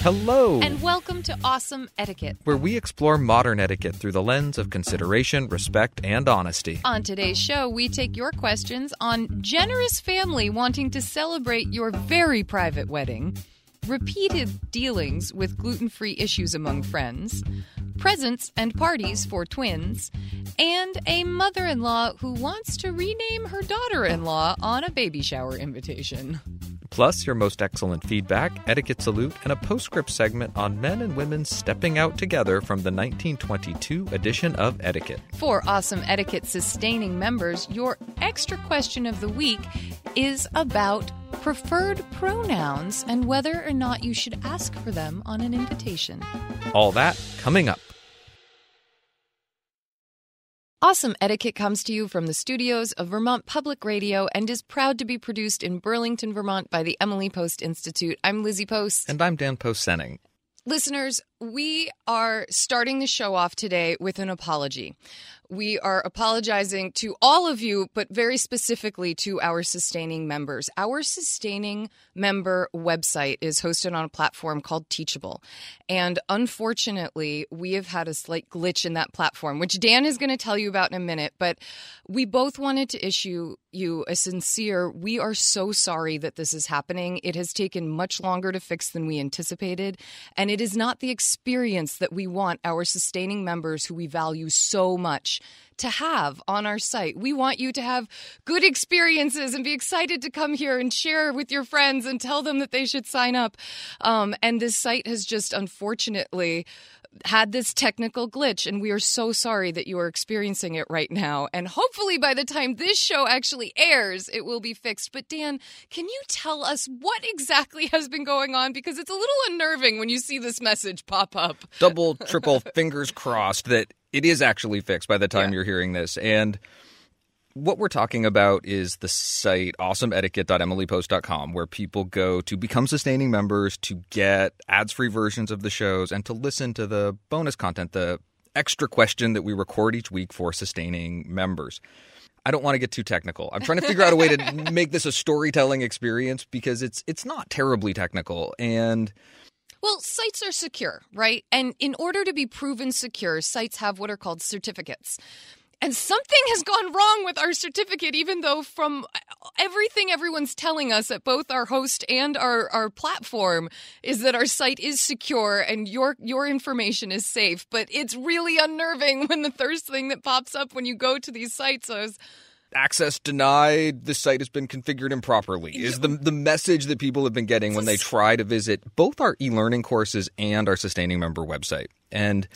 Hello, and welcome to Awesome Etiquette. where we explore modern etiquette through the lens of consideration, respect, and honesty. On today's show, we take your questions on generous family wanting to celebrate your very private wedding, repeated dealings with gluten free issues among friends, presents and parties for twins, and a mother in law who wants to rename her daughter in law on a baby shower invitation. Plus, your most excellent feedback, etiquette salute, and a postscript segment on men and women stepping out together from the 1922 edition of Etiquette. For Awesome Etiquette sustaining members, your extra question of the week is about preferred pronouns and whether or not you should ask for them on an invitation. All that coming up. Awesome Etiquette comes to you from the studios of Vermont Public Radio and is proud to be produced in Burlington, Vermont by the Emily Post Institute. I'm Lizzie Post. And I'm Dan Post Senning. Listeners, we are starting the show off today with an apology. We are apologizing to all of you, but very specifically to our sustaining members. Our sustaining member website is hosted on a platform called Teachable. And unfortunately, we have had a slight glitch in that platform, which Dan is going to tell you about in a minute. But we both wanted to issue you a sincere, we are so sorry that this is happening. It has taken much longer to fix than we anticipated. And it is not the experience that we want our sustaining members who we value so much to have on our site. We want you to have good experiences and be excited to come here and share with your friends and tell them that they should sign up. Um, and this site has just unfortunately had this technical glitch, and we are so sorry that you are experiencing it right now. And hopefully, by the time this show actually airs, it will be fixed. But, Dan, can you tell us what exactly has been going on? Because it's a little unnerving when you see this message pop up. Double, triple fingers crossed that it is actually fixed by the time Yeah. you're hearing this. And what we're talking about is the site awesomeetiquette.emilypost.com where people go to become sustaining members to get ads-free versions of the shows and to listen to the bonus content, the extra question that we record each week for sustaining members. I don't want to get too technical. I'm trying to figure out a way to make this a storytelling experience because it's it's not terribly technical and Well, sites are secure, right? And in order to be proven secure, sites have what are called certificates. And something has gone wrong with our certificate, even though from uh, everything everyone's telling us at both our host and our, our platform is that our site is secure and your your information is safe. But it's really unnerving when the first thing that pops up when you go to these sites is access denied the site has been configured improperly is the the message that people have been getting when they try to visit both our e-learning courses and our sustaining member website and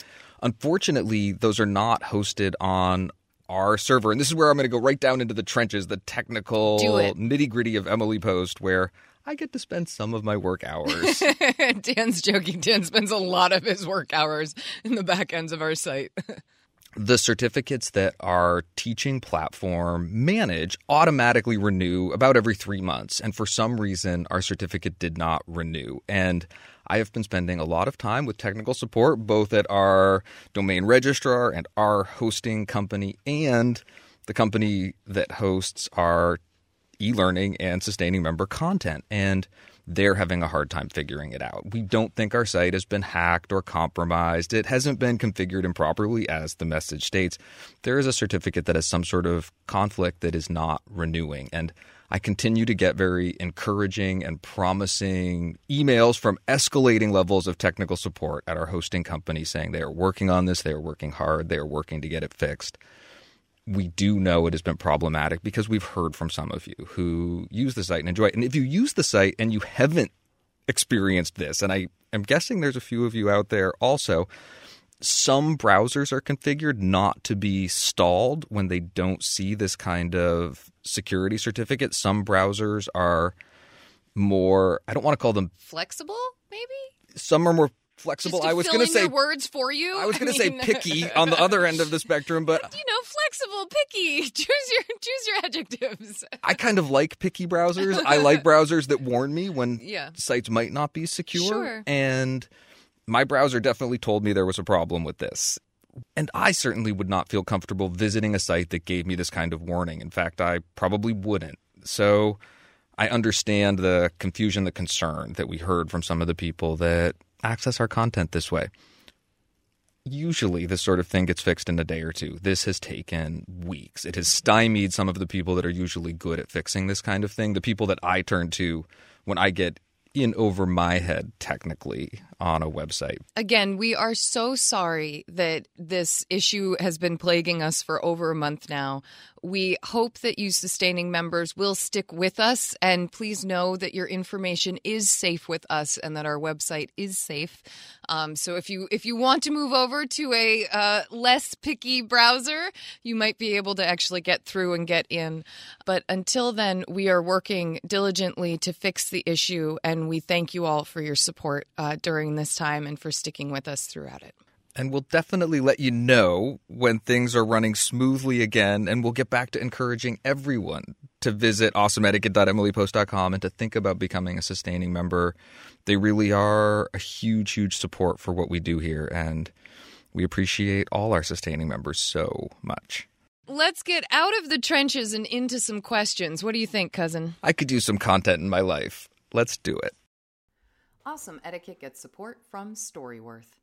unfortunately those are not hosted on our server and this is where i'm going to go right down into the trenches the technical nitty-gritty of emily post where i get to spend some of my work hours Dan's joking. Dan spends a lot of his work hours in the back ends of our site. the certificates that our teaching platform manage automatically renew about every three months. And for some reason, our certificate did not renew. And I have been spending a lot of time with technical support, both at our domain registrar and our hosting company and the company that hosts our e-learning and sustaining member content and they're having a hard time figuring it out. We don't think our site has been hacked or compromised. It hasn't been configured improperly as the message states. There is a certificate that has some sort of conflict that is not renewing and I continue to get very encouraging and promising emails from escalating levels of technical support at our hosting company saying they are working on this, they are working hard, they are working to get it fixed we do know it has been problematic because we've heard from some of you who use the site and enjoy it. And if you use the site and you haven't experienced this, and I am guessing there's a few of you out there also, some browsers are configured not to be stalled when they don't see this kind of security certificate. Some browsers are more, I don't want to call them, Flexible, maybe? some are more flexible. I was going to say words for you. I was going to say picky on the other end of the spectrum, but You know, flexible, picky. Choose your choose your adjectives. I kind of like picky browsers. I like browsers that warn me when Yeah. sites might not be secure. Sure. And my browser definitely told me there was a problem with this. And I certainly would not feel comfortable visiting a site that gave me this kind of warning. In fact, I probably wouldn't. So I understand the confusion, the concern that we heard from some of the people that access our content this way. Usually, this sort of thing gets fixed in a day or two. This has taken weeks. It has stymied some of the people that are usually good at fixing this kind of thing. The people that I turn to when I get in over my head, technically, on a website. Again, we are so sorry that this issue has been plaguing us for over a month now. We hope that you sustaining members will stick with us and please know that your information is safe with us and that our website is safe. Um, so if you if you want to move over to a uh, less picky browser, you might be able to actually get through and get in. But until then, we are working diligently to fix the issue, and we thank you all for your support uh, during this time and for sticking with us throughout it. And we'll definitely let you know when things are running smoothly again. And we'll get back to encouraging everyone to visit awesomeetiquette.emilypost.com and to think about becoming a sustaining member. They really are a huge, huge support for what we do here. And we appreciate all our sustaining members so much. Let's get out of the trenches and into some questions. What do you think, cousin? I could use some content in my life. Let's do it. Awesome Etiquette gets support from Storyworth.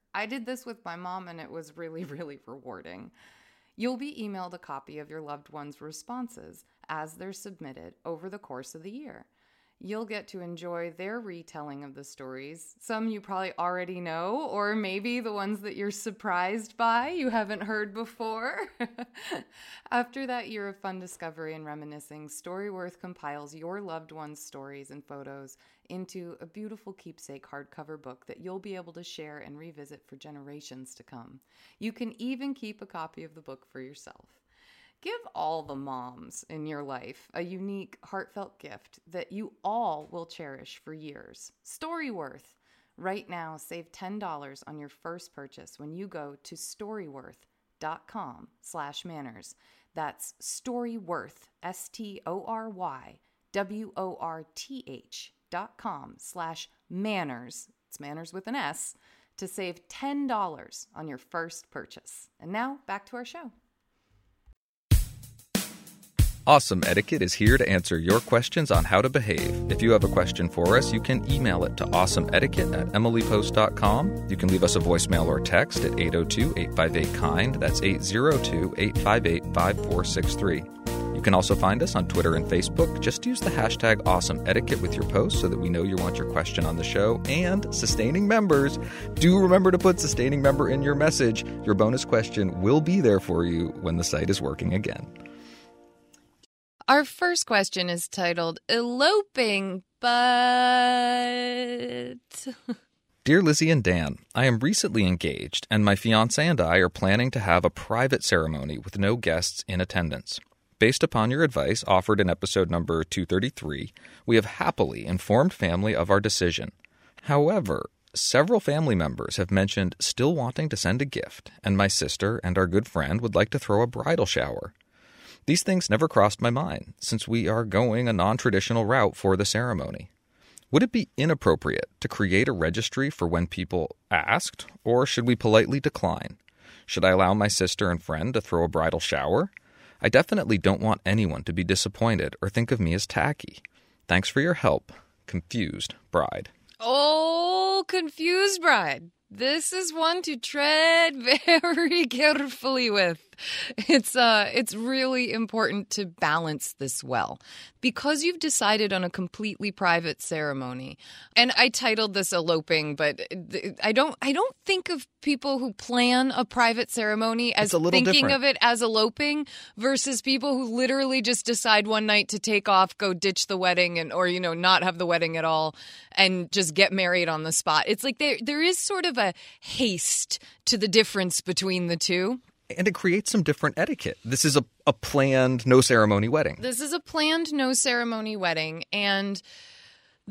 I did this with my mom and it was really, really rewarding. You'll be emailed a copy of your loved one's responses as they're submitted over the course of the year. You'll get to enjoy their retelling of the stories. Some you probably already know, or maybe the ones that you're surprised by you haven't heard before. After that year of fun discovery and reminiscing, Storyworth compiles your loved one's stories and photos into a beautiful keepsake hardcover book that you'll be able to share and revisit for generations to come. You can even keep a copy of the book for yourself. Give all the moms in your life a unique, heartfelt gift that you all will cherish for years. Storyworth. Right now, save $10 on your first purchase when you go to storyworth.com slash manners. That's Storyworth, S-T-O-R-Y, W-O-R-T-H com slash manners. It's manners with an S to save $10 on your first purchase. And now back to our show. Awesome Etiquette is here to answer your questions on how to behave. If you have a question for us, you can email it to awesomeetiquette at emilypost.com. You can leave us a voicemail or text at 802 858 KIND. That's 802 858 5463. You can also find us on Twitter and Facebook. Just use the hashtag Awesome Etiquette with your post so that we know you want your question on the show. And sustaining members, do remember to put sustaining member in your message. Your bonus question will be there for you when the site is working again. Our first question is titled Eloping, but. Dear Lizzie and Dan, I am recently engaged, and my fiance and I are planning to have a private ceremony with no guests in attendance. Based upon your advice offered in episode number 233, we have happily informed family of our decision. However, several family members have mentioned still wanting to send a gift, and my sister and our good friend would like to throw a bridal shower. These things never crossed my mind, since we are going a non traditional route for the ceremony. Would it be inappropriate to create a registry for when people asked, or should we politely decline? Should I allow my sister and friend to throw a bridal shower? I definitely don't want anyone to be disappointed or think of me as tacky. Thanks for your help. Confused Bride. Oh, confused bride. This is one to tread very carefully with. It's uh it's really important to balance this well. Because you've decided on a completely private ceremony. And I titled this eloping, but I don't I don't think of people who plan a private ceremony as thinking different. of it as eloping versus people who literally just decide one night to take off, go ditch the wedding and or you know not have the wedding at all and just get married on the spot. It's like there there is sort of a haste to the difference between the two. And it creates some different etiquette. This is a, a planned, no ceremony wedding. This is a planned no ceremony wedding and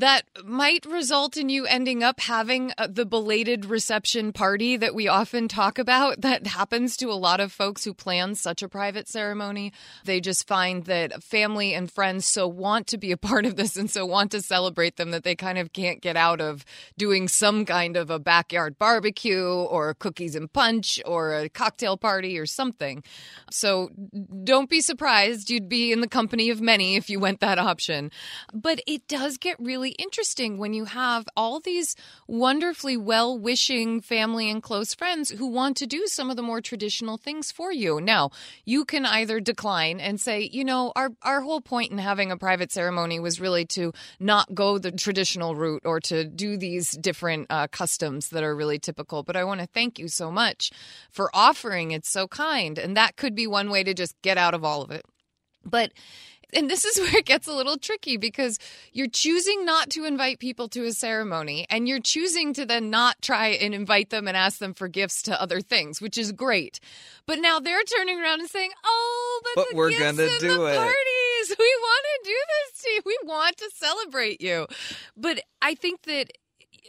that might result in you ending up having uh, the belated reception party that we often talk about that happens to a lot of folks who plan such a private ceremony. They just find that family and friends so want to be a part of this and so want to celebrate them that they kind of can't get out of doing some kind of a backyard barbecue or cookies and punch or a cocktail party or something. So don't be surprised. You'd be in the company of many if you went that option. But it does get really interesting when you have all these wonderfully well wishing family and close friends who want to do some of the more traditional things for you. Now, you can either decline and say, you know, our, our whole point in having a private ceremony was really to not go the traditional route or to do these different uh, customs that are really typical. But I want to thank you so much for offering. It's so kind. And that could be one way to just get out of all of it. But and this is where it gets a little tricky because you're choosing not to invite people to a ceremony and you're choosing to then not try and invite them and ask them for gifts to other things, which is great. But now they're turning around and saying, "Oh, but, But the we're gifts gonna and do the it." parties. We want to do this to you. We want to celebrate you." But I think that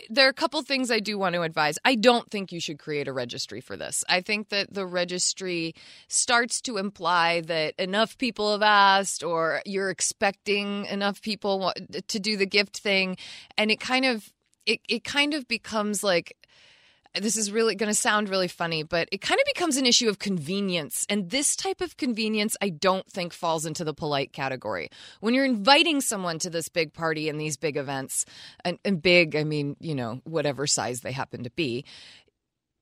there are a couple things I do want to advise. I don't think you should create a registry for this. I think that the registry starts to imply that enough people have asked or you're expecting enough people to do the gift thing and it kind of it, it kind of becomes like this is really going to sound really funny, but it kind of becomes an issue of convenience. And this type of convenience, I don't think falls into the polite category. When you're inviting someone to this big party and these big events, and, and big, I mean, you know, whatever size they happen to be,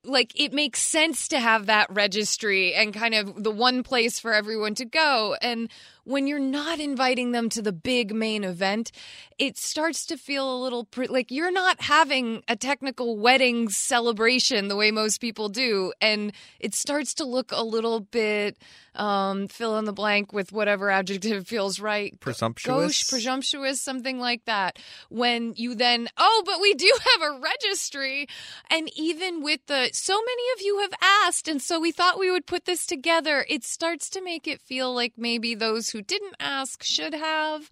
like it makes sense to have that registry and kind of the one place for everyone to go. And when you're not inviting them to the big main event, it starts to feel a little pre- like you're not having a technical wedding celebration the way most people do. And it starts to look a little bit um, fill in the blank with whatever adjective feels right. Presumptuous? Gauche, presumptuous, something like that. When you then, oh, but we do have a registry. And even with the, so many of you have asked, and so we thought we would put this together, it starts to make it feel like maybe those who didn't ask should have.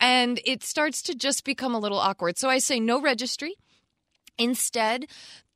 And it starts to just become a little awkward. So I say no registry. Instead,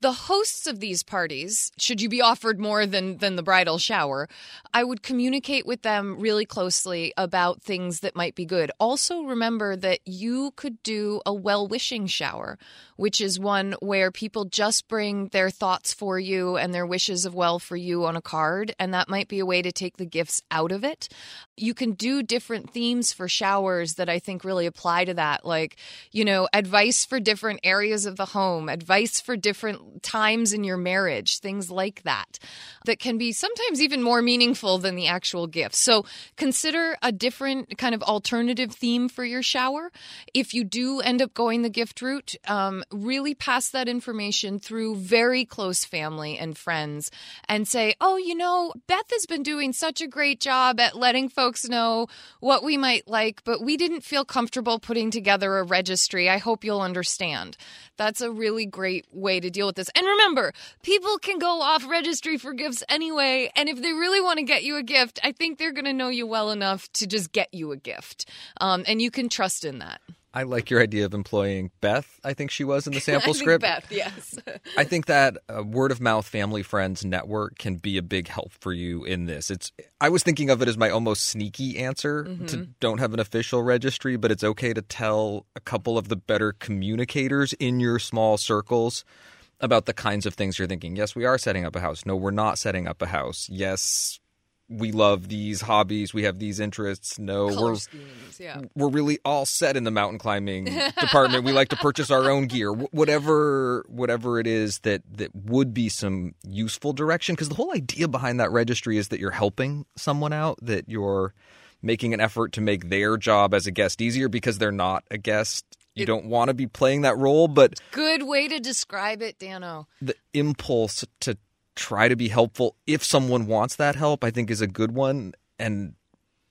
the hosts of these parties, should you be offered more than than the bridal shower, I would communicate with them really closely about things that might be good. Also remember that you could do a well-wishing shower, which is one where people just bring their thoughts for you and their wishes of well for you on a card, and that might be a way to take the gifts out of it. You can do different themes for showers that I think really apply to that, like, you know, advice for different areas of the home, advice for different times in your marriage, things like that, that can be sometimes even more meaningful than the actual gift. So consider a different kind of alternative theme for your shower. If you do end up going the gift route, um, really pass that information through very close family and friends and say, oh, you know, Beth has been doing such a great job at letting folks know what we might like, but we didn't feel comfortable putting together a registry. I hope you'll understand. That's a really great way to deal with this. And remember, people can go off registry for gifts anyway. And if they really want to get you a gift, I think they're going to know you well enough to just get you a gift. Um, and you can trust in that. I like your idea of employing Beth. I think she was in the sample script. Beth, yes. I think that uh, word of mouth family friends network can be a big help for you in this. It's I was thinking of it as my almost sneaky answer to don't have an official registry, but it's okay to tell a couple of the better communicators in your small circles about the kinds of things you're thinking. Yes, we are setting up a house. No, we're not setting up a house. Yes, we love these hobbies. We have these interests. No, Color we're schemes, yeah. we're really all set in the mountain climbing department. We like to purchase our own gear, whatever whatever it is that that would be some useful direction. Because the whole idea behind that registry is that you're helping someone out, that you're making an effort to make their job as a guest easier because they're not a guest. You It- don't want to be playing that role, but Good way to describe it, Dano. the impulse to try to be helpful if someone wants that help, I think is a good one. And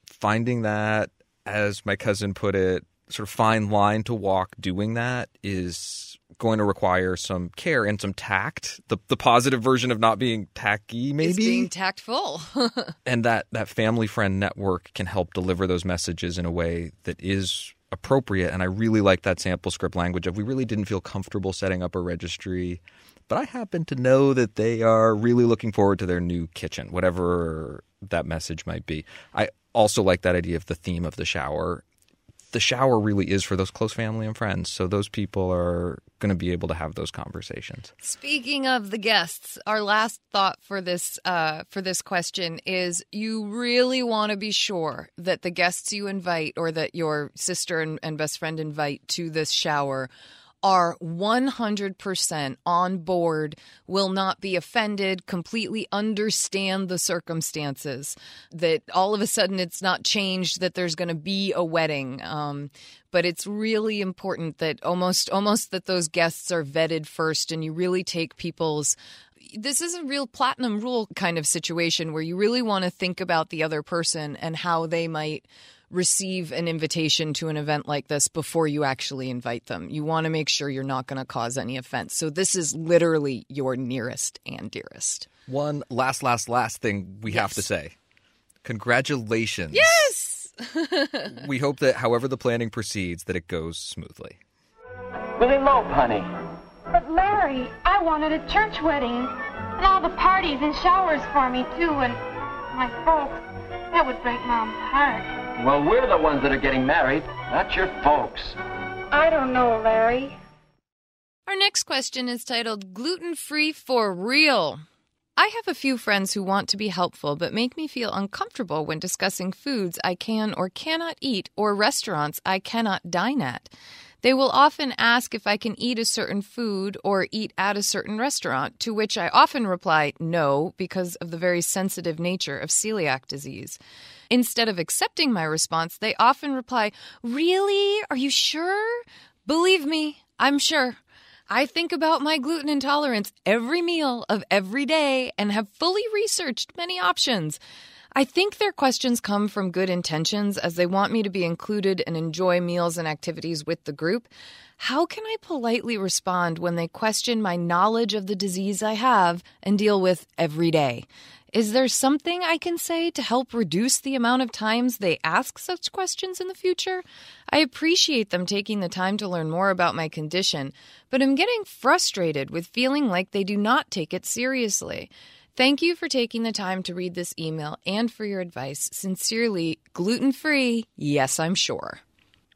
finding that, as my cousin put it, sort of fine line to walk doing that is going to require some care and some tact. The the positive version of not being tacky, Is maybe. being tactful. and that that family friend network can help deliver those messages in a way that is appropriate and i really like that sample script language of we really didn't feel comfortable setting up a registry but i happen to know that they are really looking forward to their new kitchen whatever that message might be. I also like that idea of the theme of the shower the shower really is for those close family and friends. So those people are going to be able to have those conversations. Speaking of the guests, our last thought for this uh, for this question is: you really want to be sure that the guests you invite, or that your sister and, and best friend invite to this shower, are 100% on board, will not be offended, completely understand the circumstances, that all of a sudden it's not changed, that there's going to be a wedding. Um, but it's really important that almost almost that those guests are vetted first and you really take people's this is a real platinum rule kind of situation where you really want to think about the other person and how they might receive an invitation to an event like this before you actually invite them. You want to make sure you're not going to cause any offense. So this is literally your nearest and dearest. one last last last thing we have to say congratulations Yes. we hope that however the planning proceeds that it goes smoothly We'll elope, honey. But Larry, I wanted a church wedding. And all the parties and showers for me, too, and my folks. That would break Mom's heart. Well, we're the ones that are getting married, not your folks. I don't know, Larry. Our next question is titled Gluten Free for Real. I have a few friends who want to be helpful but make me feel uncomfortable when discussing foods I can or cannot eat or restaurants I cannot dine at. They will often ask if I can eat a certain food or eat at a certain restaurant, to which I often reply no because of the very sensitive nature of celiac disease. Instead of accepting my response, they often reply, Really? Are you sure? Believe me, I'm sure. I think about my gluten intolerance every meal of every day and have fully researched many options. I think their questions come from good intentions as they want me to be included and enjoy meals and activities with the group. How can I politely respond when they question my knowledge of the disease I have and deal with every day? Is there something I can say to help reduce the amount of times they ask such questions in the future? I appreciate them taking the time to learn more about my condition, but I'm getting frustrated with feeling like they do not take it seriously. Thank you for taking the time to read this email and for your advice. Sincerely, gluten free, yes, I'm sure.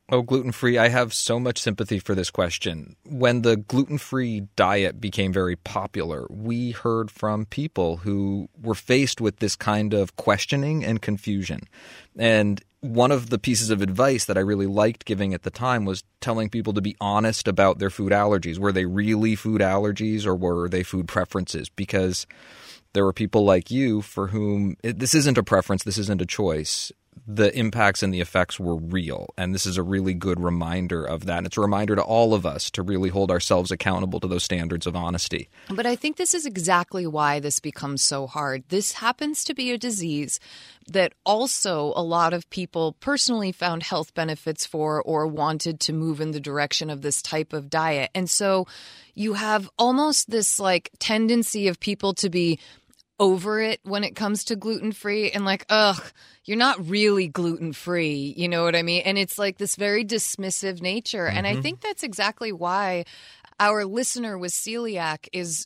Oh, gluten free. I have so much sympathy for this question. When the gluten free diet became very popular, we heard from people who were faced with this kind of questioning and confusion. And one of the pieces of advice that I really liked giving at the time was telling people to be honest about their food allergies. Were they really food allergies or were they food preferences? Because there were people like you for whom it, this isn't a preference, this isn't a choice. The impacts and the effects were real. And this is a really good reminder of that. And it's a reminder to all of us to really hold ourselves accountable to those standards of honesty. But I think this is exactly why this becomes so hard. This happens to be a disease that also a lot of people personally found health benefits for or wanted to move in the direction of this type of diet. And so you have almost this like tendency of people to be over it when it comes to gluten free and like, ugh, you're not really gluten free. You know what I mean? And it's like this very dismissive nature. And I think that's exactly why our listener with celiac is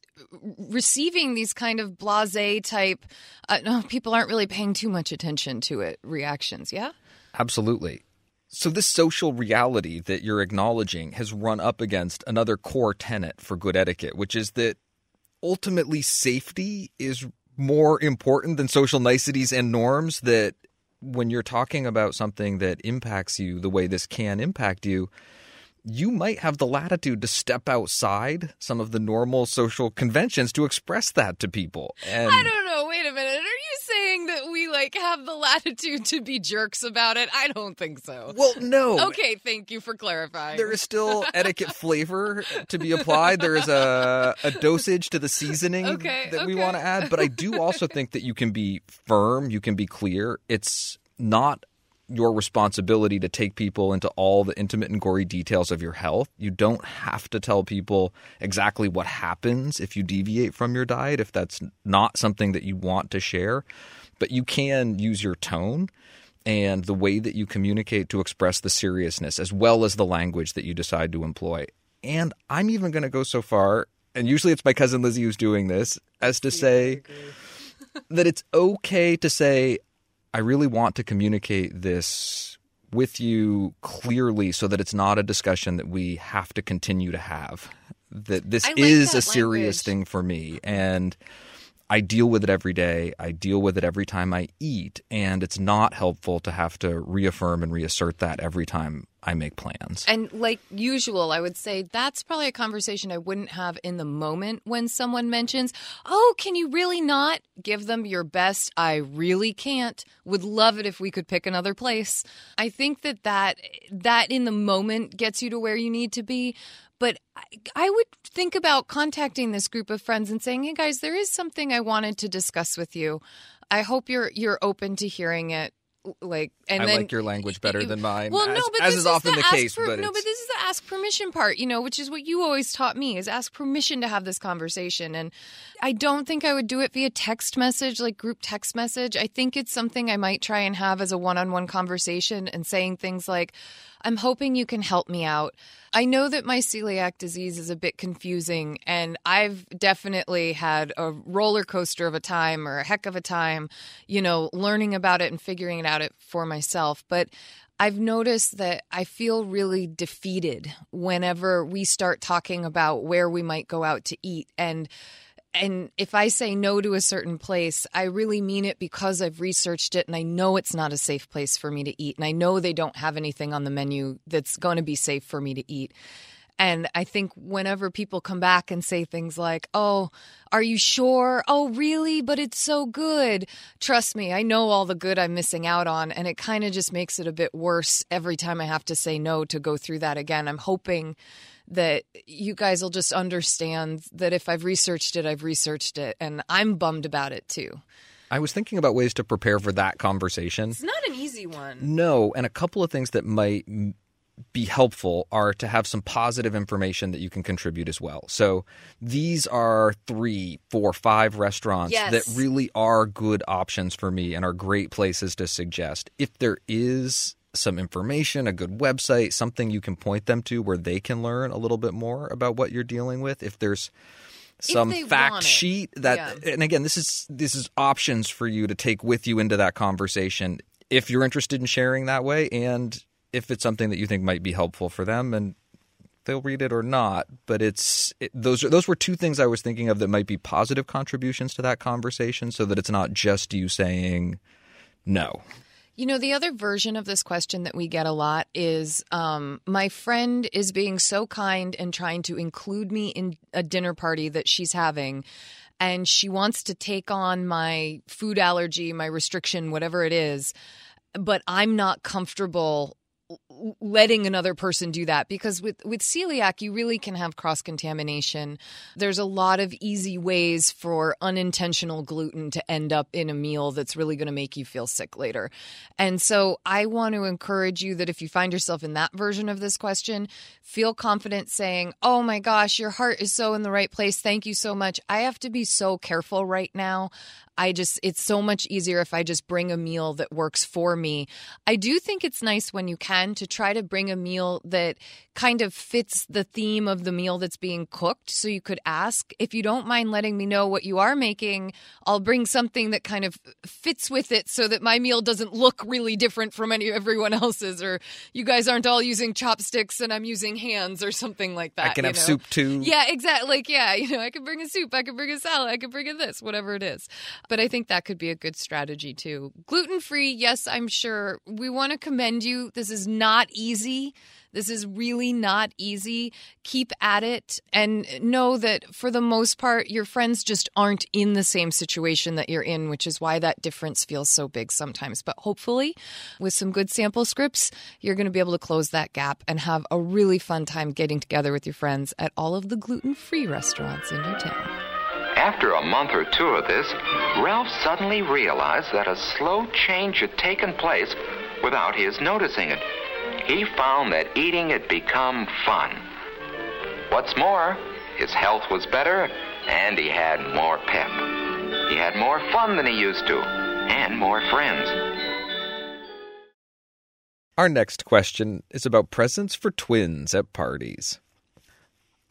receiving these kind of blase type, uh, no, people aren't really paying too much attention to it reactions. Yeah. Absolutely. So, this social reality that you're acknowledging has run up against another core tenet for good etiquette, which is that ultimately safety is more important than social niceties and norms. That when you're talking about something that impacts you the way this can impact you, you might have the latitude to step outside some of the normal social conventions to express that to people. And I don't know. Wait a minute. Are you saying that we like have the latitude to be jerks about it? I don't think so. well, no. Okay, thank you for clarifying. There is still etiquette flavor to be applied. There is a, a dosage to the seasoning Okay, that we want to add. But I do also think that you can be firm, you can be clear. It's not your responsibility to take people into all the intimate and gory details of your health. You don't have to tell people exactly what happens if you deviate from your diet, if that's not something that you want to share. But you can use your tone and the way that you communicate to express the seriousness as well as the language that you decide to employ. And I'm even going to go so far, and usually it's my cousin Lizzie who's doing this, as to say that it's okay to say, I really want to communicate this with you clearly so that it's not a discussion that we have to continue to have. That this like is that a serious language. thing for me. And I deal with it every day. I deal with it every time I eat. And it's not helpful to have to reaffirm and reassert that every time I make plans. And like usual, I would say that's probably a conversation I wouldn't have in the moment when someone mentions, Oh, can you really not give them your best? I really can't. Would love it if we could pick another place. I think that that, that in the moment gets you to where you need to be. But I, I would think about contacting this group of friends and saying, Hey guys, there is something I wanted to discuss with you. I hope you're, you're open to hearing it. Like, and I then like your language better than mine. well, as, no, but as this is often the, ask case. per- but no, but this is the ask permission part, you know, which is what you always taught me is ask permission to have this conversation. And I don't think I would do it via text message, like group text message. I think it's something I might try and have as a one-on-one conversation and saying things like, "I'm hoping you can help me out." I know that my celiac disease is a bit confusing, and I've definitely had a roller coaster of a time or a heck of a time, you know, learning about it and figuring it out for myself. But I've noticed that I feel really defeated whenever we start talking about where we might go out to eat and and if I say no to a certain place, I really mean it because I've researched it and I know it's not a safe place for me to eat. And I know they don't have anything on the menu that's going to be safe for me to eat. And I think whenever people come back and say things like, Oh, are you sure? Oh, really? But it's so good. Trust me, I know all the good I'm missing out on. And it kind of just makes it a bit worse every time I have to say no to go through that again. I'm hoping that you guys will just understand that if I've researched it, I've researched it. And I'm bummed about it too. I was thinking about ways to prepare for that conversation. It's not an easy one. No, and a couple of things that might be helpful are to have some positive information that you can contribute as well. So these are three, four, five restaurants Yes. that really are good options for me and are great places to suggest. If there is some information, a good website, something you can point them to where they can learn a little bit more about what you're dealing with, if there's some they fact sheet that and again this is this is options for you to take with you into that conversation if you're interested in sharing that way and if it's something that you think might be helpful for them and they'll read it or not. But it's it, those are those were two things I was thinking of that might be positive contributions to that conversation so that it's not just you saying no You know, the other version of this question that we get a lot is um, my friend is being so kind and trying to include me in a dinner party that she's having. And she wants to take on my food allergy, my restriction, whatever it is. But I'm not comfortable letting another person do that because with with celiac you really can have cross contamination there's a lot of easy ways for unintentional gluten to end up in a meal that's really going to make you feel sick later. And so i want to encourage you that if you find yourself in that version of this question feel confident saying oh my gosh your heart is so in the right place. Thank you so much. I have to be so careful right now I just, it's so much easier if I just bring a meal that works for me. I do think it's nice when you can to try to bring a meal that kind of fits the theme of the meal that's being cooked. So you could ask, if you don't mind letting me know what you are making, I'll bring something that kind of fits with it so that my meal doesn't look really different from any everyone else's or you guys aren't all using chopsticks and I'm using hands or something like that. I can have know? soup too. Yeah, exactly. Like, yeah, you know, I could bring a soup, I could bring a salad, I could bring a this, whatever it is. But I think that could be a good strategy too. Gluten free, yes, I'm sure. We want to commend you. This is not easy. This is really not easy. Keep at it and know that for the most part, your friends just aren't in the same situation that you're in, which is why that difference feels so big sometimes. But hopefully, with some good sample scripts, you're going to be able to close that gap and have a really fun time getting together with your friends at all of the gluten free restaurants in your town. After a month or two of this, Ralph suddenly realized that a slow change had taken place without his noticing it. He found that eating had become fun. What's more, his health was better and he had more pep. He had more fun than he used to and more friends. Our next question is about presents for twins at parties.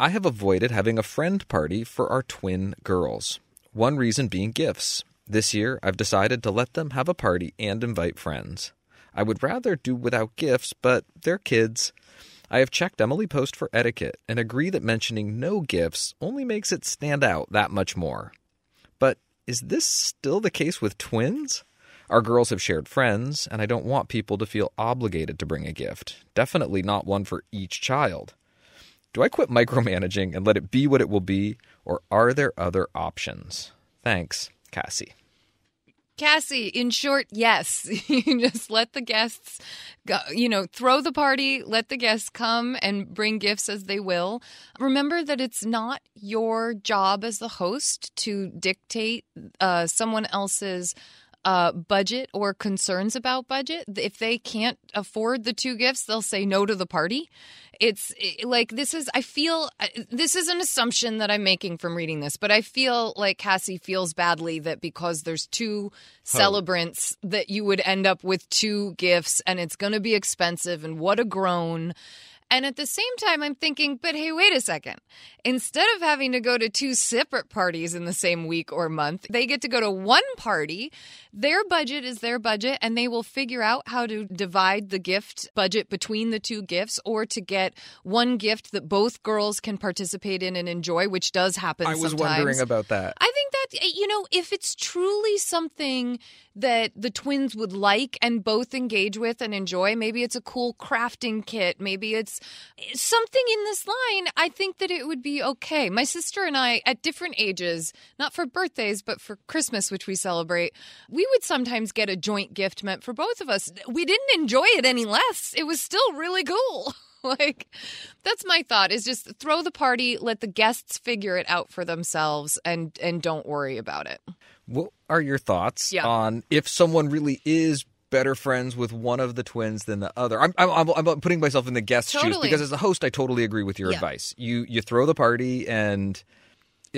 I have avoided having a friend party for our twin girls. One reason being gifts. This year, I've decided to let them have a party and invite friends. I would rather do without gifts, but they're kids. I have checked Emily Post for etiquette and agree that mentioning no gifts only makes it stand out that much more. But is this still the case with twins? Our girls have shared friends, and I don't want people to feel obligated to bring a gift. Definitely not one for each child. Do I quit micromanaging and let it be what it will be, or are there other options? Thanks, Cassie. Cassie, in short, yes. you just let the guests go, you know, throw the party, let the guests come and bring gifts as they will. Remember that it's not your job as the host to dictate uh, someone else's uh, budget or concerns about budget. If they can't afford the two gifts, they'll say no to the party. It's like this is, I feel, this is an assumption that I'm making from reading this, but I feel like Cassie feels badly that because there's two celebrants, that you would end up with two gifts and it's going to be expensive and what a groan. And at the same time, I'm thinking, but hey, wait a second. Instead of having to go to two separate parties in the same week or month, they get to go to one party. Their budget is their budget, and they will figure out how to divide the gift budget between the two gifts or to get one gift that both girls can participate in and enjoy, which does happen sometimes. I was sometimes. wondering about that. I think that, Eh, you know, if it's truly something that the twins would like and both engage with and enjoy, maybe it's a cool crafting kit, maybe it's eh, something in this line, I think that it would be okay. My sister and I, at different ages, not for birthdays, but for Christmas, which we celebrate, we would sometimes get a joint gift meant for both of us. We didn't enjoy it any less. It was still really cool. like that's my thought is just throw the party let the guests figure it out for themselves and and don't worry about it What are your thoughts Yeah. on if someone really is better friends with one of the twins than the other? I'm I'm, I'm putting myself in the guest's shoes because as a host, I totally agree with your Yeah. advice. You you throw the party and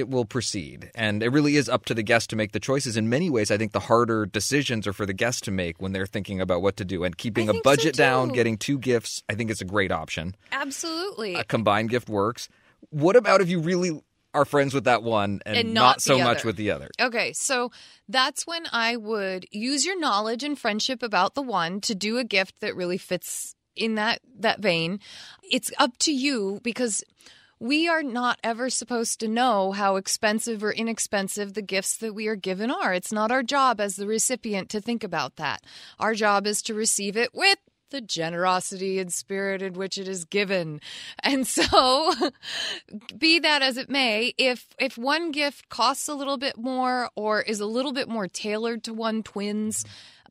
it will proceed, and it really is up to the guest to make the choices. In many ways, I think the harder decisions are for the guest to make when they're thinking about what to do. And keeping a think so, budget down, getting two gifts, I think is a great option. absolutely A combined gift works. What about if you really are friends with that one and, And not so the much with the other? Okay, so that's when I would use your knowledge and friendship about the one to do a gift that really fits in that that vein. It's up to you because we are not ever supposed to know how expensive or inexpensive the gifts that we are given are. It's not our job as the recipient to think about that. Our job is to receive it with the generosity and spirit in which it is given. And so be that as it may, if if one gift costs a little bit more or is a little bit more tailored to one twin's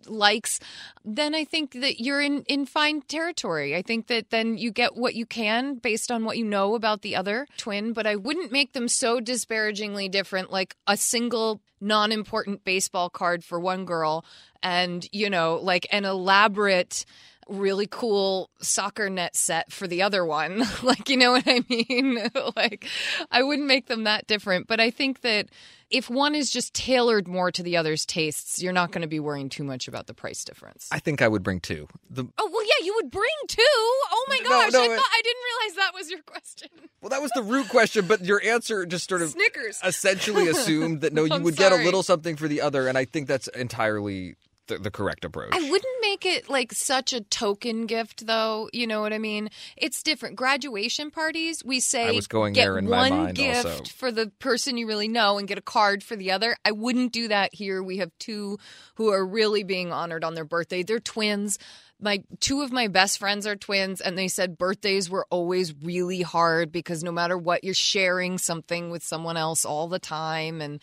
likes, then I think that you're in in fine territory. I think that then you get what you can based on what you know about the other twin, but I wouldn't make them so disparagingly different like a single non-important baseball card for one girl and, you know, like an elaborate really cool soccer net set for the other one. like, you know what I mean? like, I wouldn't make them that different. But I think that if one is just tailored more to the other's tastes, you're not going to be worrying too much about the price difference. I think I would bring two. The, oh well, yeah, you would bring two. Oh my No, gosh, no, I, it- thought, I didn't realize that was your question. well, that was the root question, but your answer just sort of Snickers. essentially assumed that no, you I'm would get a little something for the other, and I think that's entirely the, the correct approach. I wouldn't make it like such a token gift, though. You know what I mean? It's different. Graduation parties, we say I was going get there in my one mind gift also. for the person you really know and get a card for the other. I wouldn't do that here. We have two who are really being honored on their birthday. They're twins. My two of my best friends are twins, and they said birthdays were always really hard because no matter what, you're sharing something with someone else all the time, and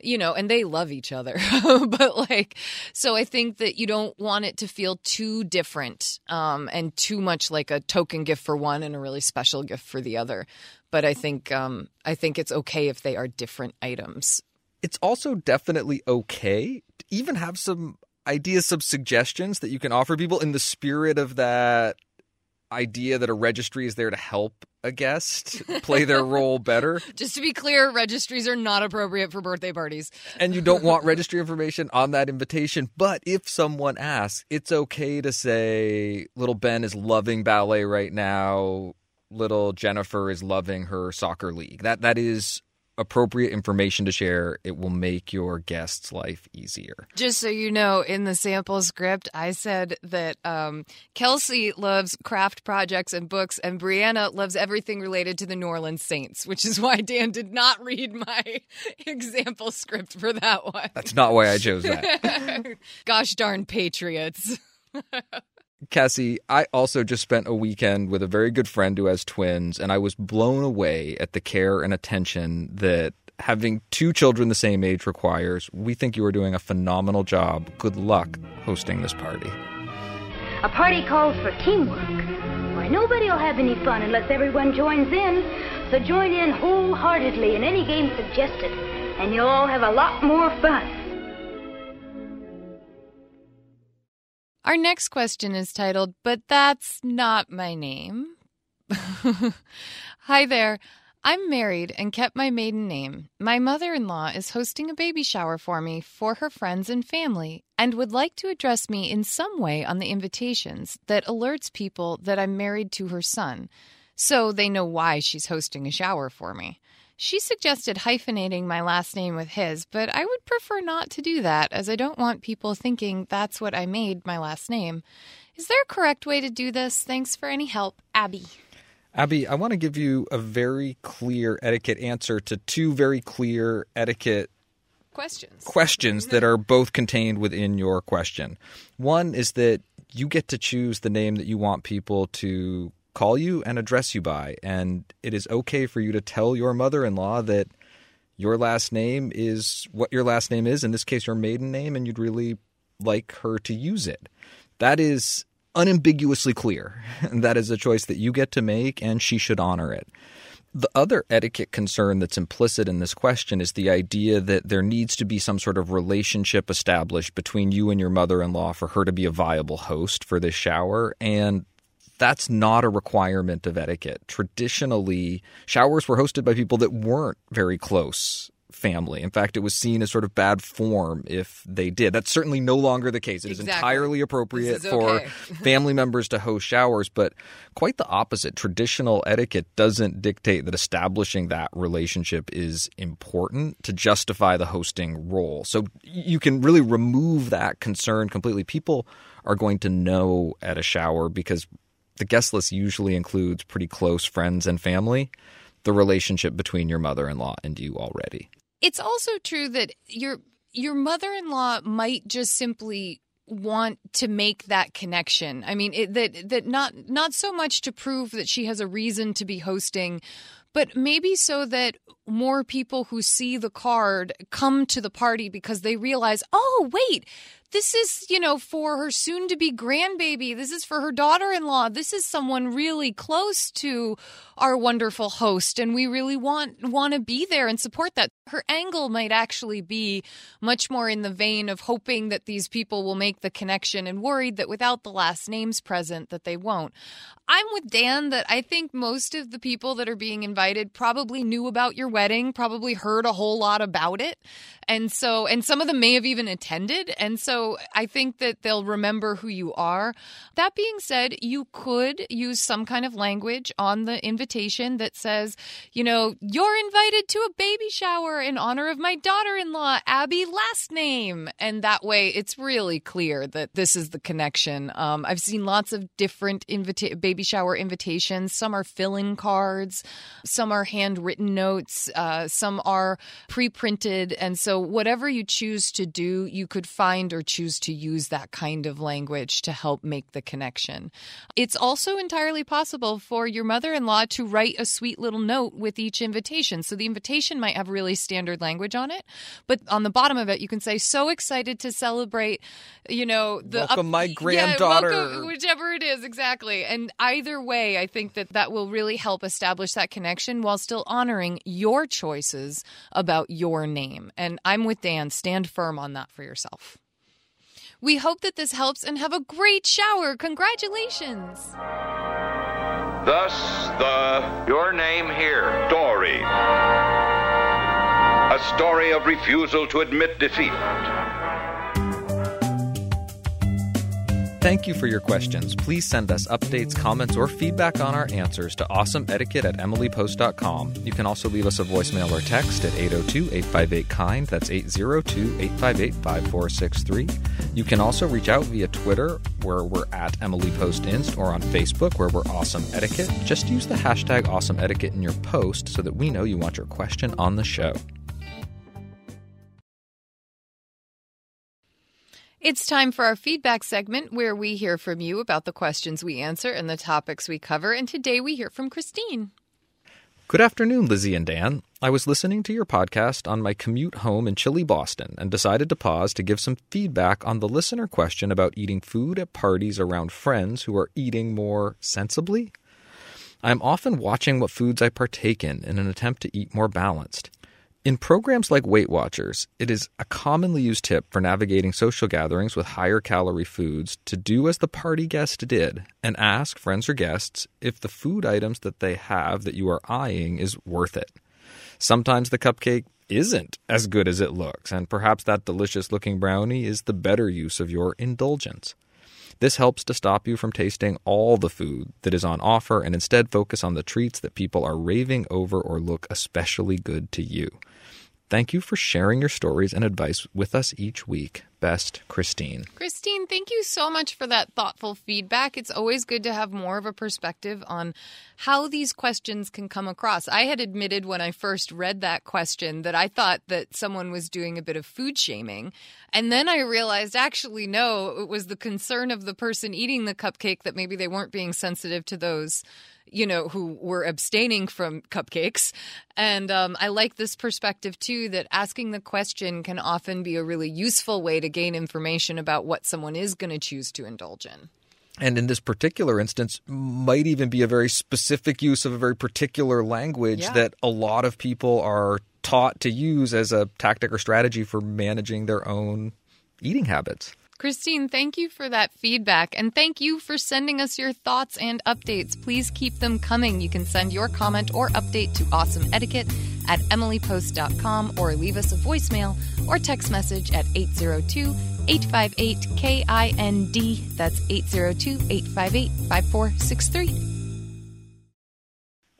you know, and they love each other. but like, so I think that you don't want it to feel too different um, and too much like a token gift for one and a really special gift for the other. But I think um, I think it's okay if they are different items. it's also definitely okay to even have some ideas, some suggestions that you can offer people in the spirit of that idea that a registry is there to help a guest play their role better. Just to be clear, registries are not appropriate for birthday parties. And you don't want registry information on that invitation. But if someone asks, it's okay to say, little Ben is loving ballet right now. Little Jennifer is loving her soccer league. That that is appropriate information to share. It will make your guest's life easier. Just so you know, in the sample script, I said that um, Kelsey loves craft projects and books, and Brianna loves everything related to the New Orleans Saints, which is why Dan did not read my example script for that one. That's not why I chose that. Gosh darn Patriots. Cassie, I also just spent a weekend with a very good friend who has twins, and I was blown away at the care and attention that having two children the same age requires. We think you are doing a phenomenal job. Good luck hosting this party. A party calls for teamwork. Why, nobody will have any fun unless everyone joins in. So join in wholeheartedly in any game suggested, and you'll all have a lot more fun. Our next question is titled, But That's Not My Name. Hi there. I'm married and kept my maiden name. My mother in law is hosting a baby shower for me for her friends and family and would like to address me in some way on the invitations that alerts people that I'm married to her son so they know why she's hosting a shower for me. She suggested hyphenating my last name with his, but I would prefer not to do that as I don't want people thinking that's what I made my last name. Is there a correct way to do this? Thanks for any help, Abby. Abby, I want to give you a very clear etiquette answer to two very clear etiquette Questions. questions that are both contained within your question. One is that you get to choose the name that you want people to call you and address you by. And it is okay for you to tell your mother in law that your last name is what your last name is, in this case, your maiden name, and you'd really like her to use it. That is unambiguously clear. That is a choice that you get to make, and she should honor it. The other etiquette concern that's implicit in this question is the idea that there needs to be some sort of relationship established between you and your mother in law for her to be a viable host for this shower. And that's not a requirement of etiquette. Traditionally, showers were hosted by people that weren't very close family. In fact, it was seen as sort of bad form if they did. That's certainly no longer the case. It is Exactly. entirely appropriate is for family members to host showers, but quite the opposite. Traditional etiquette doesn't dictate that establishing that relationship is important to justify the hosting role. So you can really remove that concern completely. People are going to know at a shower because the guest list usually includes pretty close friends and family. The relationship between your mother in law and you already. It's also true that your your mother-in-law might just simply want to make that connection. I mean, it, that that not not so much to prove that she has a reason to be hosting, but maybe so that more people who see the card come to the party because they realize, "Oh, wait, this is, you know, for her soon to be grandbaby. This is for her daughter in law. This is someone really close to our wonderful host. And we really want, want to be there and support that. Her angle might actually be much more in the vein of hoping that these people will make the connection and worried that without the last names present that they won't. I'm with Dan that I think most of the people that are being invited probably knew about your wedding, probably heard a whole lot about it. And so, and some of them may have even attended. And so I think that they'll remember who you are. That being said, you could use some kind of language on the invitation that says, you know, you're invited to a baby shower in honor of my daughter in law, Abby, last name. And that way it's really clear that this is the connection. Um, I've seen lots of different invita- baby shower invitations. Some are fill in cards, some are handwritten notes, uh, some are pre printed. And so, whatever you choose to do, you could find or choose to use that kind of language to help make the connection. It's also entirely possible for your mother in law to write a sweet little note with each invitation. So, the invitation might have really standard language on it, but on the bottom of it, you can say, So excited to celebrate, you know, the Welcome my Yeah, granddaughter. welcome- whichever it is, exactly. And either way, I think that that will really help establish that connection while still honoring your choices about your name. And I'm with Dan. Stand firm on that for yourself. We hope that this helps and have a great shower. Congratulations. Thus, the Your name here. story. A story of refusal to admit defeat. Thank you for your questions. Please send us updates, comments, or feedback on our answers to awesomeetiquette at emilypost.com. You can also leave us a voicemail or text at 802 858 KIND. That's 802 858 5463. You can also reach out via Twitter, where we're at Emily Post Inst, or on Facebook, where we're Awesome Etiquette. Just use the hashtag Awesome Etiquette in your post so that we know you want your question on the show. It's time for our feedback segment where we hear from you about the questions we answer and the topics we cover. And today we hear from Christine. Good afternoon, Lizzie and Dan. I was listening to your podcast on my commute home in chilly Boston and decided to pause to give some feedback on the listener question about eating food at parties around friends who are eating more sensibly. I am often watching what foods I partake in in an attempt to eat more balanced. In programs like Weight Watchers, it is a commonly used tip for navigating social gatherings with higher calorie foods to do as the party guest did and ask friends or guests if the food items that they have that you are eyeing is worth it. Sometimes the cupcake isn't as good as it looks, and perhaps that delicious looking brownie is the better use of your indulgence. This helps to stop you from tasting all the food that is on offer and instead focus on the treats that people are raving over or look especially good to you. Thank you for sharing your stories and advice with us each week. Best, Christine. Christine, thank you so much for that thoughtful feedback. It's always good to have more of a perspective on how these questions can come across. I had admitted when I first read that question that I thought that someone was doing a bit of food shaming. And then I realized actually, no, it was the concern of the person eating the cupcake that maybe they weren't being sensitive to those you know, who were abstaining from cupcakes. And um, I like this perspective too that asking the question can often be a really useful way to gain information about what someone is going to choose to indulge in. And in this particular instance, might even be a very specific use of a very particular language Yeah. that a lot of people are taught to use as a tactic or strategy for managing their own eating habits. Christine, thank you for that feedback and thank you for sending us your thoughts and updates. Please keep them coming. You can send your comment or update to awesome etiquette at emilypost.com or leave us a voicemail or text message at 802 858 KIND. That's 802 858 5463.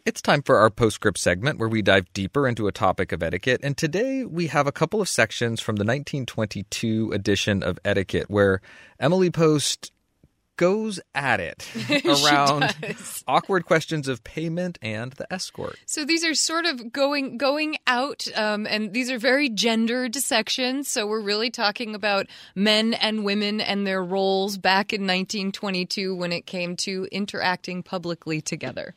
It's time for our postscript segment where we dive deeper into a topic of etiquette. And today we have a couple of sections from the 1922 edition of Etiquette where Emily Post goes at it around awkward questions of payment and the escort. So these are sort of going going out, um, and these are very gendered sections. So we're really talking about men and women and their roles back in 1922 when it came to interacting publicly together.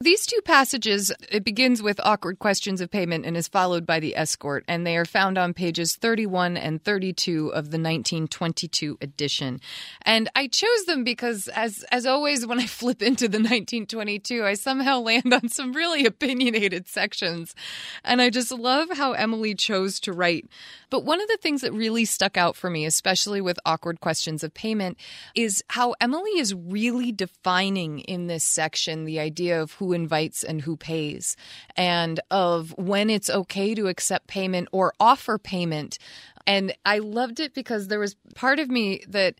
These two passages, it begins with awkward questions of payment and is followed by the escort, and they are found on pages 31 and 32 of the 1922 edition. And I chose them because, as, as always, when I flip into the 1922, I somehow land on some really opinionated sections. And I just love how Emily chose to write. But one of the things that really stuck out for me, especially with awkward questions of payment, is how Emily is really defining in this section the idea of who invites and who pays, and of when it's okay to accept payment or offer payment. And I loved it because there was part of me that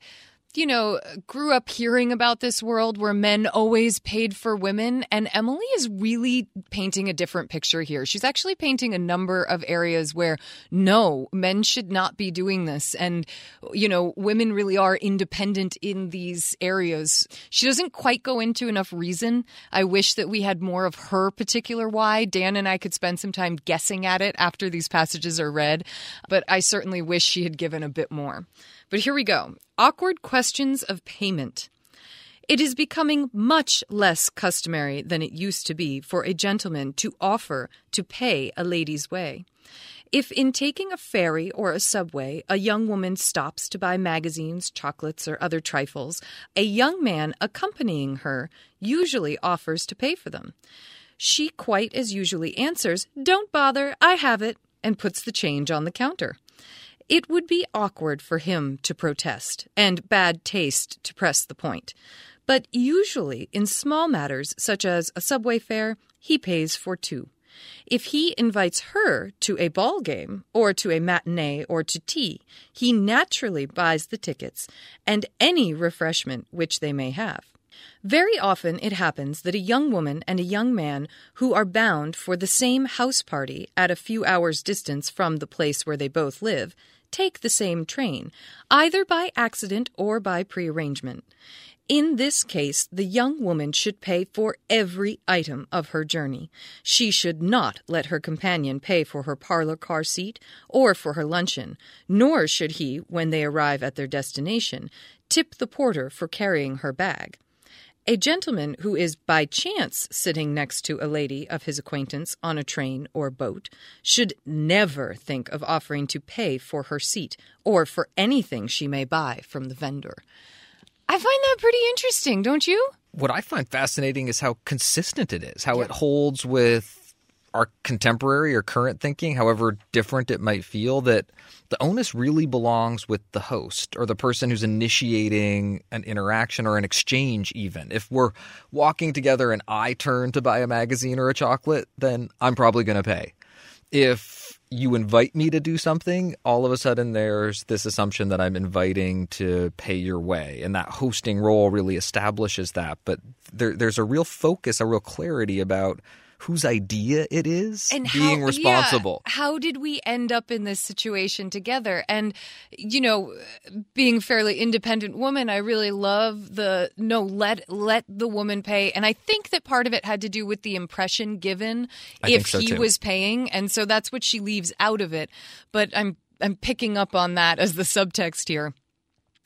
you know, grew up hearing about this world where men always paid for women. And Emily is really painting a different picture here. She's actually painting a number of areas where no, men should not be doing this. And, you know, women really are independent in these areas. She doesn't quite go into enough reason. I wish that we had more of her particular why. Dan and I could spend some time guessing at it after these passages are read, but I certainly wish she had given a bit more. But here we go awkward questions of payment. It is becoming much less customary than it used to be for a gentleman to offer to pay a lady's way. If in taking a ferry or a subway a young woman stops to buy magazines, chocolates, or other trifles, a young man accompanying her usually offers to pay for them. She quite as usually answers, Don't bother, I have it, and puts the change on the counter. It would be awkward for him to protest, and bad taste to press the point. But usually, in small matters such as a subway fare, he pays for two. If he invites her to a ball game, or to a matinee, or to tea, he naturally buys the tickets and any refreshment which they may have. Very often it happens that a young woman and a young man who are bound for the same house party at a few hours' distance from the place where they both live take the same train, either by accident or by prearrangement. In this case, the young woman should pay for every item of her journey. She should not let her companion pay for her parlor car seat or for her luncheon, nor should he, when they arrive at their destination, tip the porter for carrying her bag. A gentleman who is by chance sitting next to a lady of his acquaintance on a train or boat should never think of offering to pay for her seat or for anything she may buy from the vendor. I find that pretty interesting, don't you? What I find fascinating is how consistent it is, how yeah. it holds with our contemporary or current thinking, however different it might feel, that the onus really belongs with the host or the person who's initiating an interaction or an exchange, even. If we're walking together and I turn to buy a magazine or a chocolate, then I'm probably going to pay. If you invite me to do something, all of a sudden there's this assumption that I'm inviting to pay your way. And that hosting role really establishes that. But there, there's a real focus, a real clarity about whose idea it is and being how, responsible. Yeah, how did we end up in this situation together? And, you know, being fairly independent woman, I really love the no, let let the woman pay. And I think that part of it had to do with the impression given I if so he too. was paying. And so that's what she leaves out of it. But I'm I'm picking up on that as the subtext here.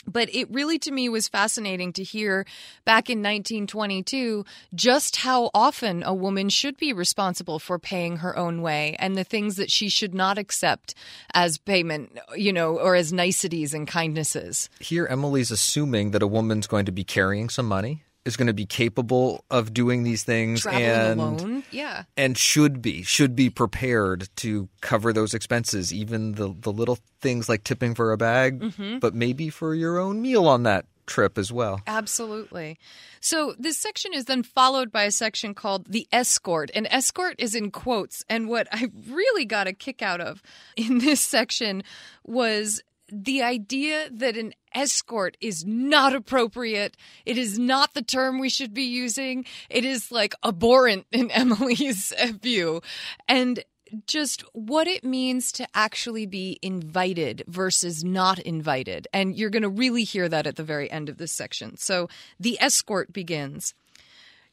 But it really, to me, was fascinating to hear back in 1922 just how often a woman should be responsible for paying her own way and the things that she should not accept as payment, you know, or as niceties and kindnesses. Here, Emily's assuming that a woman's going to be carrying some money is going to be capable of doing these things Traveling and alone, yeah, and should be should be prepared to cover those expenses, even the the little things like tipping for a bag, mm-hmm. but maybe for your own meal on that trip as well. Absolutely. So this section is then followed by a section called the escort. And escort is in quotes. And what I really got a kick out of in this section was the idea that an escort is not appropriate. It is not the term we should be using. It is like abhorrent in Emily's view. And just what it means to actually be invited versus not invited. And you're going to really hear that at the very end of this section. So the escort begins.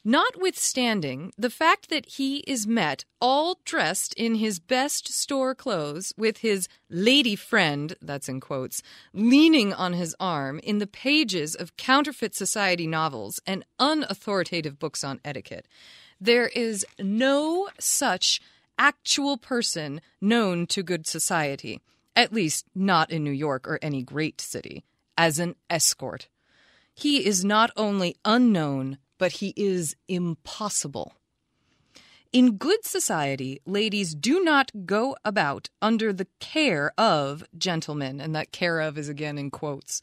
Notwithstanding the fact that he is met all dressed in his best store clothes with his lady friend, that's in quotes, leaning on his arm in the pages of counterfeit society novels and unauthoritative books on etiquette. There is no such actual person known to good society, at least not in New York or any great city, as an escort. He is not only unknown, but he is impossible. In good society, ladies do not go about under the care of gentlemen, and that care of is again in quotes.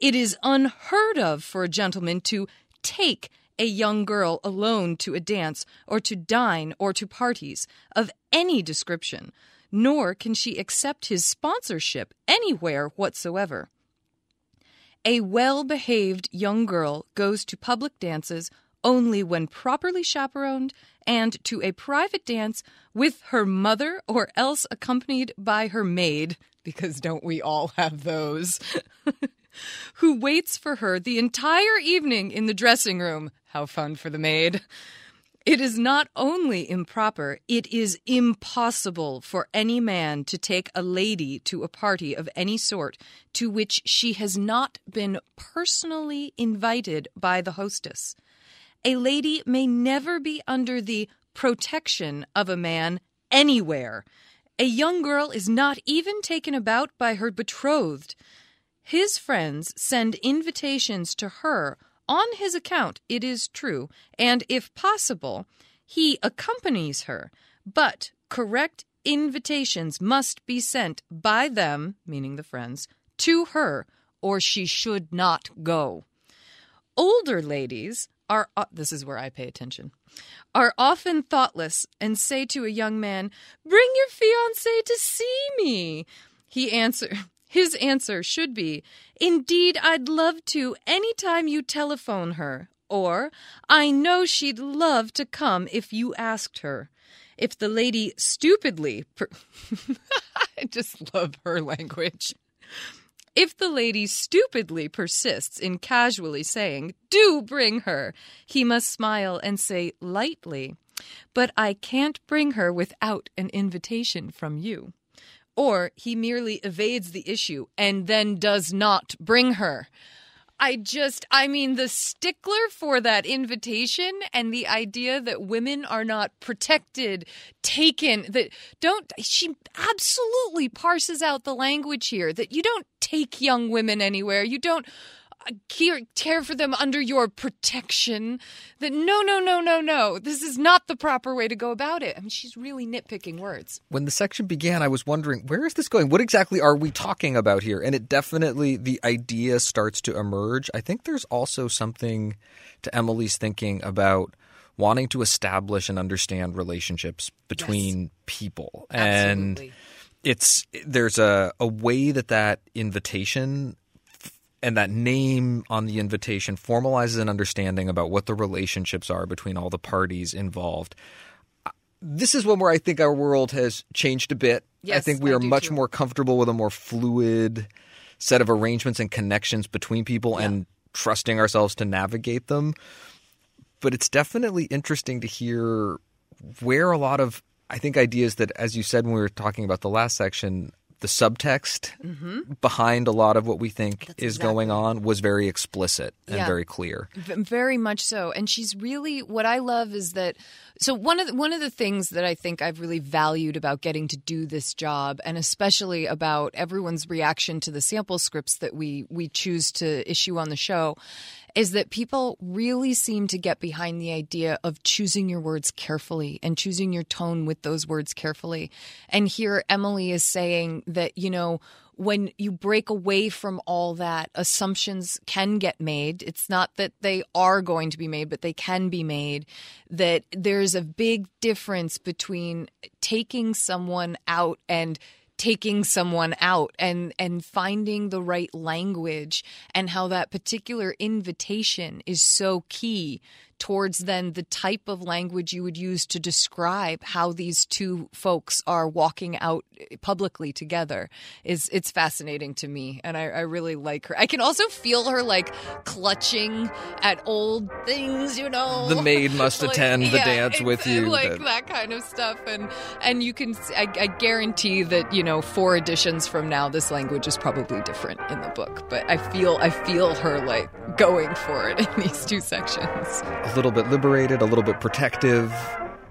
It is unheard of for a gentleman to take a young girl alone to a dance or to dine or to parties of any description, nor can she accept his sponsorship anywhere whatsoever. A well behaved young girl goes to public dances only when properly chaperoned and to a private dance with her mother or else accompanied by her maid, because don't we all have those? who waits for her the entire evening in the dressing room. How fun for the maid. It is not only improper, it is impossible for any man to take a lady to a party of any sort to which she has not been personally invited by the hostess. A lady may never be under the protection of a man anywhere. A young girl is not even taken about by her betrothed. His friends send invitations to her on his account, it is true, and if possible, he accompanies her. But correct invitations must be sent by them, meaning the friends, to her, or she should not go. Older ladies are, uh, this is where I pay attention, are often thoughtless and say to a young man, Bring your fiancée to see me. He answer, his answer should be, Indeed, I'd love to any time you telephone her. Or, I know she'd love to come if you asked her. If the lady stupidly. I just love her language. If the lady stupidly persists in casually saying, Do bring her, he must smile and say lightly, But I can't bring her without an invitation from you or he merely evades the issue and then does not bring her. I just, I mean, the stickler for that invitation and the idea that women are not protected, taken, that don't, she absolutely parses out the language here that you don't take young women anywhere. You don't care, care for them under your protection. That no, no, no, no, no. This is not the proper way to go about it. I mean, she's really nitpicking words. When the section began, I was wondering, where is this going? What exactly are we talking about here? And it definitely, the idea starts to emerge. I think there's also something to Emily's thinking about wanting to establish and understand relationships between yes. people. Absolutely. And it's there's a, a way that that invitation and that name on the invitation formalizes an understanding about what the relationships are between all the parties involved. Uh, this is one where I think our world has changed a bit. Yes, I think we I are much too. more comfortable with a more fluid set of arrangements and connections between people yeah. and trusting ourselves to navigate them. But it's definitely interesting to hear where a lot of I think ideas that, as you said when we were talking about the last section, the subtext mm-hmm. behind a lot of what we think That's is exactly. going on was very explicit and Yeah. very clear. V- very much so and she's really what i love is that so one of the, one of the things that i think i've really valued about getting to do this job and especially about everyone's reaction to the sample scripts that we we choose to issue on the show is that people really seem to get behind the idea of choosing your words carefully and choosing your tone with those words carefully. And here Emily is saying that, you know, when you break away from all that, assumptions can get made. It's not that they are going to be made, but they can be made. That there's a big difference between taking someone out and taking someone out and and finding the right language and how that particular invitation is so key towards then the type of language you would use to describe how these two folks are walking out publicly together is it's fascinating to me and I, I really like her i can also feel her like clutching at old things you know The maid must Like, attend the yeah, dance with you. like that- that kind of stuff and and you can I, I guarantee that you know four editions from now this language is probably different in the book but i feel i feel her like going for it in these two sections a little bit liberated, a little bit protective,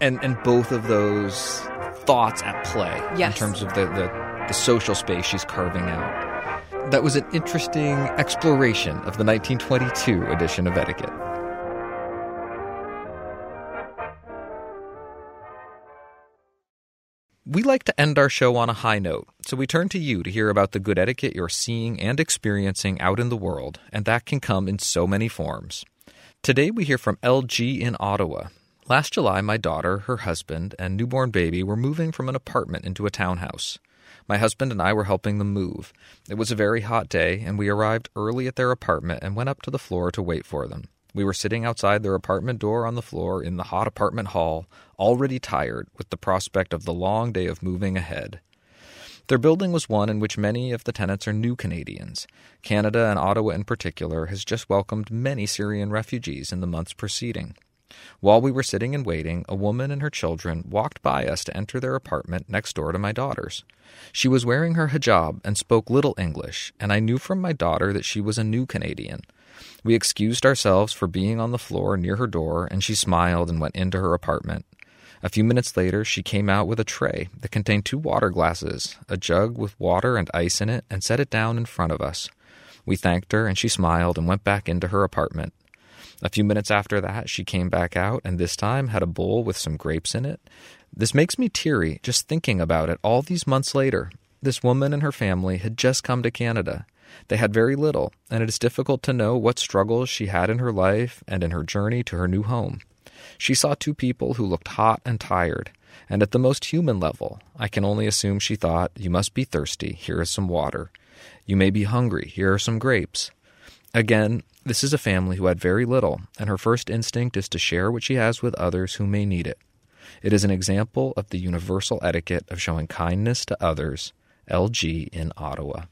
and, and both of those thoughts at play Yes. in terms of the, the, the social space she's carving out. That was an interesting exploration of the 1922 edition of Etiquette. We like to end our show on a high note, so we turn to you to hear about the good etiquette you're seeing and experiencing out in the world, and that can come in so many forms. Today we hear from LG in Ottawa. Last July, my daughter, her husband, and newborn baby were moving from an apartment into a townhouse. My husband and I were helping them move. It was a very hot day, and we arrived early at their apartment and went up to the floor to wait for them. We were sitting outside their apartment door on the floor in the hot apartment hall, already tired with the prospect of the long day of moving ahead. Their building was one in which many of the tenants are new Canadians. Canada and Ottawa in particular has just welcomed many Syrian refugees in the months preceding. While we were sitting and waiting, a woman and her children walked by us to enter their apartment next door to my daughter's. She was wearing her hijab and spoke little English, and I knew from my daughter that she was a new Canadian. We excused ourselves for being on the floor near her door, and she smiled and went into her apartment. A few minutes later, she came out with a tray that contained two water glasses, a jug with water and ice in it, and set it down in front of us. We thanked her, and she smiled and went back into her apartment. A few minutes after that, she came back out and this time had a bowl with some grapes in it. This makes me teary just thinking about it all these months later. This woman and her family had just come to Canada. They had very little, and it is difficult to know what struggles she had in her life and in her journey to her new home. She saw two people who looked hot and tired, and at the most human level, I can only assume she thought, You must be thirsty, here is some water. You may be hungry, here are some grapes. Again, this is a family who had very little, and her first instinct is to share what she has with others who may need it. It is an example of the universal etiquette of showing kindness to others. LG in Ottawa.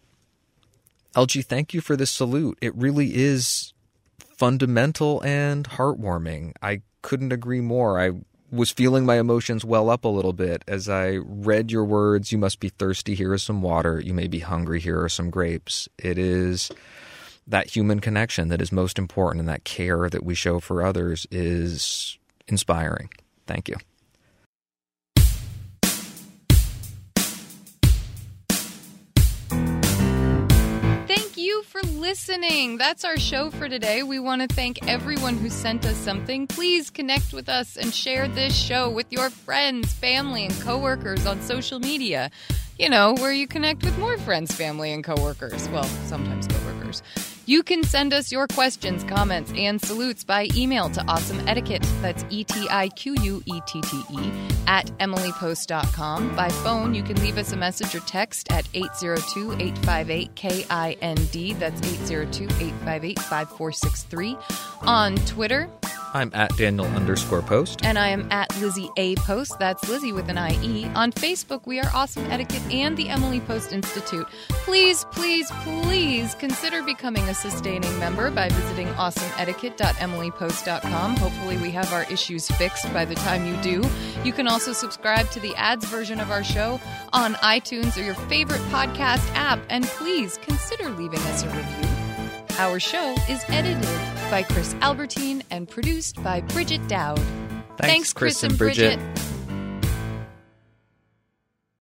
LG, thank you for this salute. It really is fundamental and heartwarming. I couldn't agree more. I was feeling my emotions well up a little bit as I read your words. You must be thirsty. Here is some water. You may be hungry. Here are some grapes. It is that human connection that is most important, and that care that we show for others is inspiring. Thank you. For listening. That's our show for today. We want to thank everyone who sent us something. Please connect with us and share this show with your friends, family, and coworkers on social media. You know, where you connect with more friends, family, and coworkers. Well, sometimes coworkers. You can send us your questions, comments, and salutes by email to Awesome Etiquette. That's E T I Q U E T T E at emilypost.com. By phone, you can leave us a message or text at 802 858 KIND. That's 802 858 5463. On Twitter, I'm at Daniel underscore post. and I am at Lizzie A. Post. That's Lizzie with an IE. On Facebook, we are Awesome Etiquette and the Emily Post Institute. Please, please, please consider becoming a sustaining member by visiting awesomeetiquette.emilypost.com. Hopefully, we have our issues fixed by the time you do. You can also subscribe to the ads version of our show on iTunes or your favorite podcast app. And please consider leaving us a review. Our show is edited by Chris Albertine and produced by Bridget Dowd. Thanks, Chris and Bridget. Bridget.